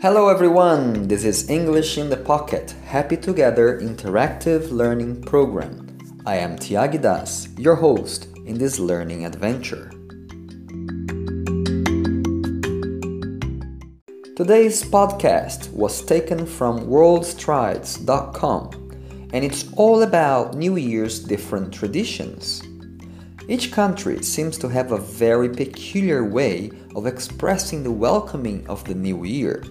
Hello everyone, this is English in the Pocket Happy Together interactive learning program. I am Tiagi Das, your host in this learning adventure. Today's podcast was taken from worldstrides.com and it's all about New Year's different traditions. Each country seems to have a very peculiar way of expressing the welcoming of the new year.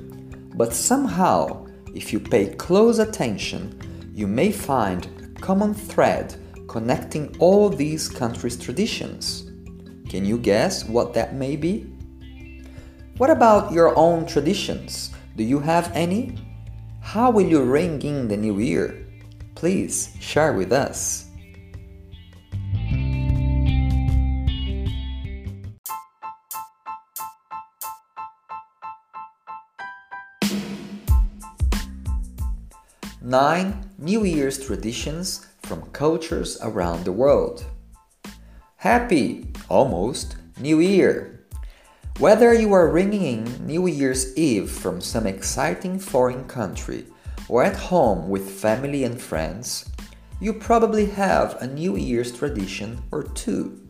But somehow, if you pay close attention, you may find a common thread connecting all these countries' traditions. Can you guess what that may be? What about your own traditions? Do you have any? How will you ring in the new year? Please share with us. Nine New Year's traditions from cultures around the world. Happy, almost, New Year! Whether you are ringing in New Year's Eve from some exciting foreign country or at home with family and friends, you probably have a New Year's tradition or two.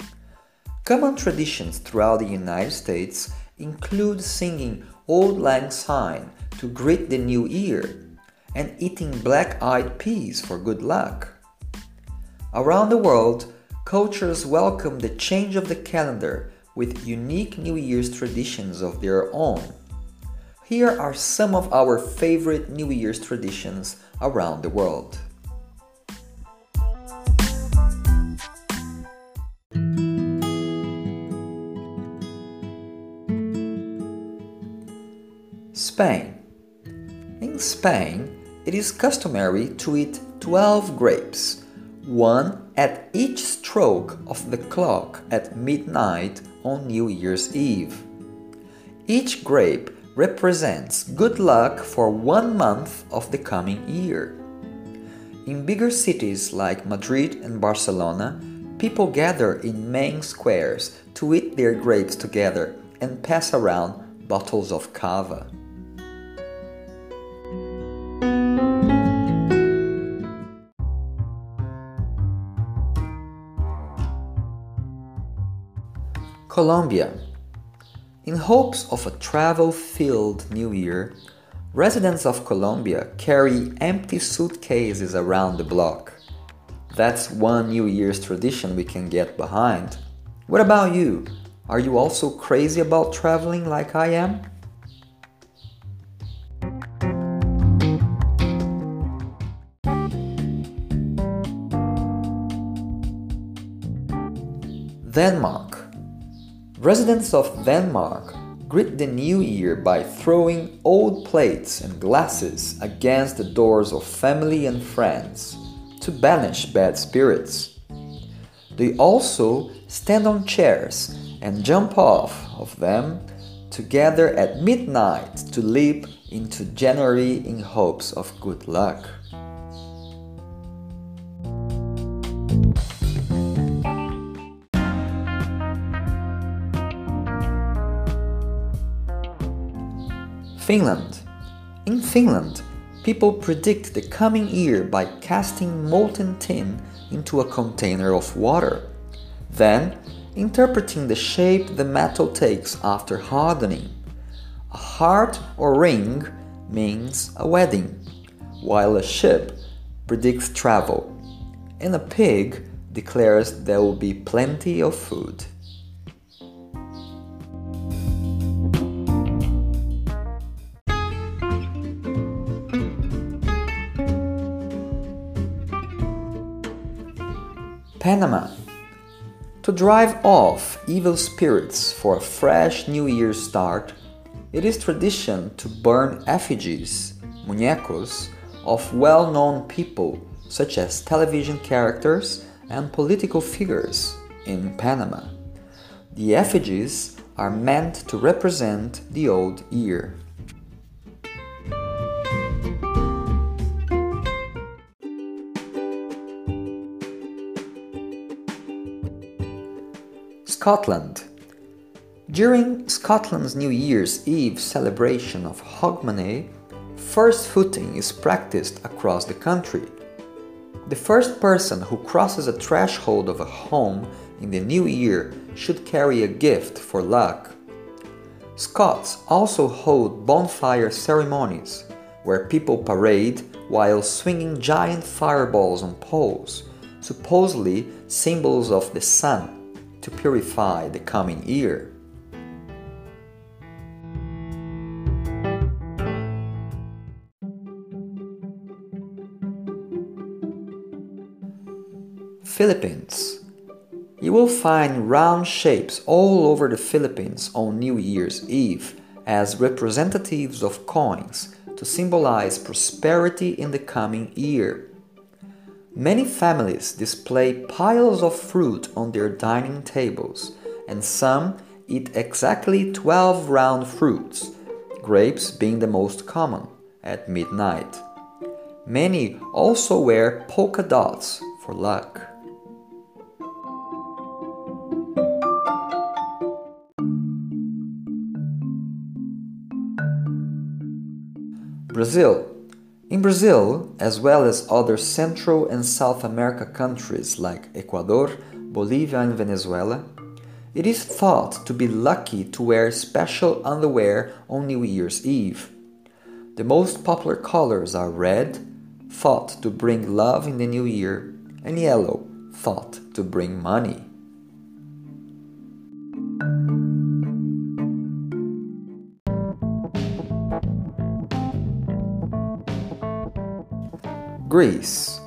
Common traditions throughout the United States include singing Auld Lang Syne to greet the new year and eating black eyed peas for good luck. Around the world, cultures welcome the change of the calendar with unique New Year's traditions of their own. Here are some of our favorite New Year's traditions around the world. Spain. In Spain, it is customary to eat 12 grapes, one at each stroke of the clock at midnight on New Year's Eve. Each grape represents good luck for one month of the coming year. In bigger cities like Madrid and Barcelona, people gather in main squares to eat their grapes together and pass around bottles of cava. Colombia. In hopes of a travel filled new year, residents of Colombia carry empty suitcases around the block. That's one New Year's tradition we can get behind. What about you? Are you also crazy about traveling like I am? Denmark. Residents of Denmark greet the new year by throwing old plates and glasses against the doors of family and friends to banish bad spirits. They also stand on chairs and jump off of them together at midnight to leap into January in hopes of good luck. Finland. In Finland, people predict the coming year by casting molten tin into a container of water, then interpreting the shape the metal takes after hardening. A heart or ring means a wedding, while a ship predicts travel, and a pig declares there will be plenty of food. Panama. To drive off evil spirits for a fresh New Year start, it is tradition to burn effigies, muñecos, of well known people such as television characters and political figures in Panama. The effigies are meant to represent the old year. Scotland. During Scotland's New Year's Eve celebration of Hogmanay, first footing is practiced across the country. The first person who crosses a threshold of a home in the new year should carry a gift for luck. Scots also hold bonfire ceremonies where people parade while swinging giant fireballs on poles, supposedly symbols of the sun, to purify the coming year. Philippines. You will find round shapes all over the Philippines on New Year's Eve as representatives of coins to symbolize prosperity in the coming year. Many families display piles of fruit on their dining tables, and some eat exactly 12 round fruits, grapes being the most common, at midnight. Many also wear polka dots for luck. Brazil. In Brazil, as well as other Central and South America countries like Ecuador, Bolivia, and Venezuela, it is thought to be lucky to wear special underwear on New Year's Eve. The most popular colors are red, thought to bring love in the new year, and yellow, thought to bring money. Greece.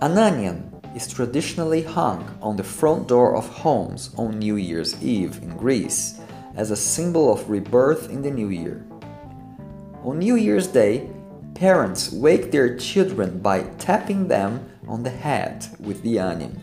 An onion is traditionally hung on the front door of homes on New Year's Eve in Greece as a symbol of rebirth in the new year. On New Year's Day, parents wake their children by tapping them on the head with the onion.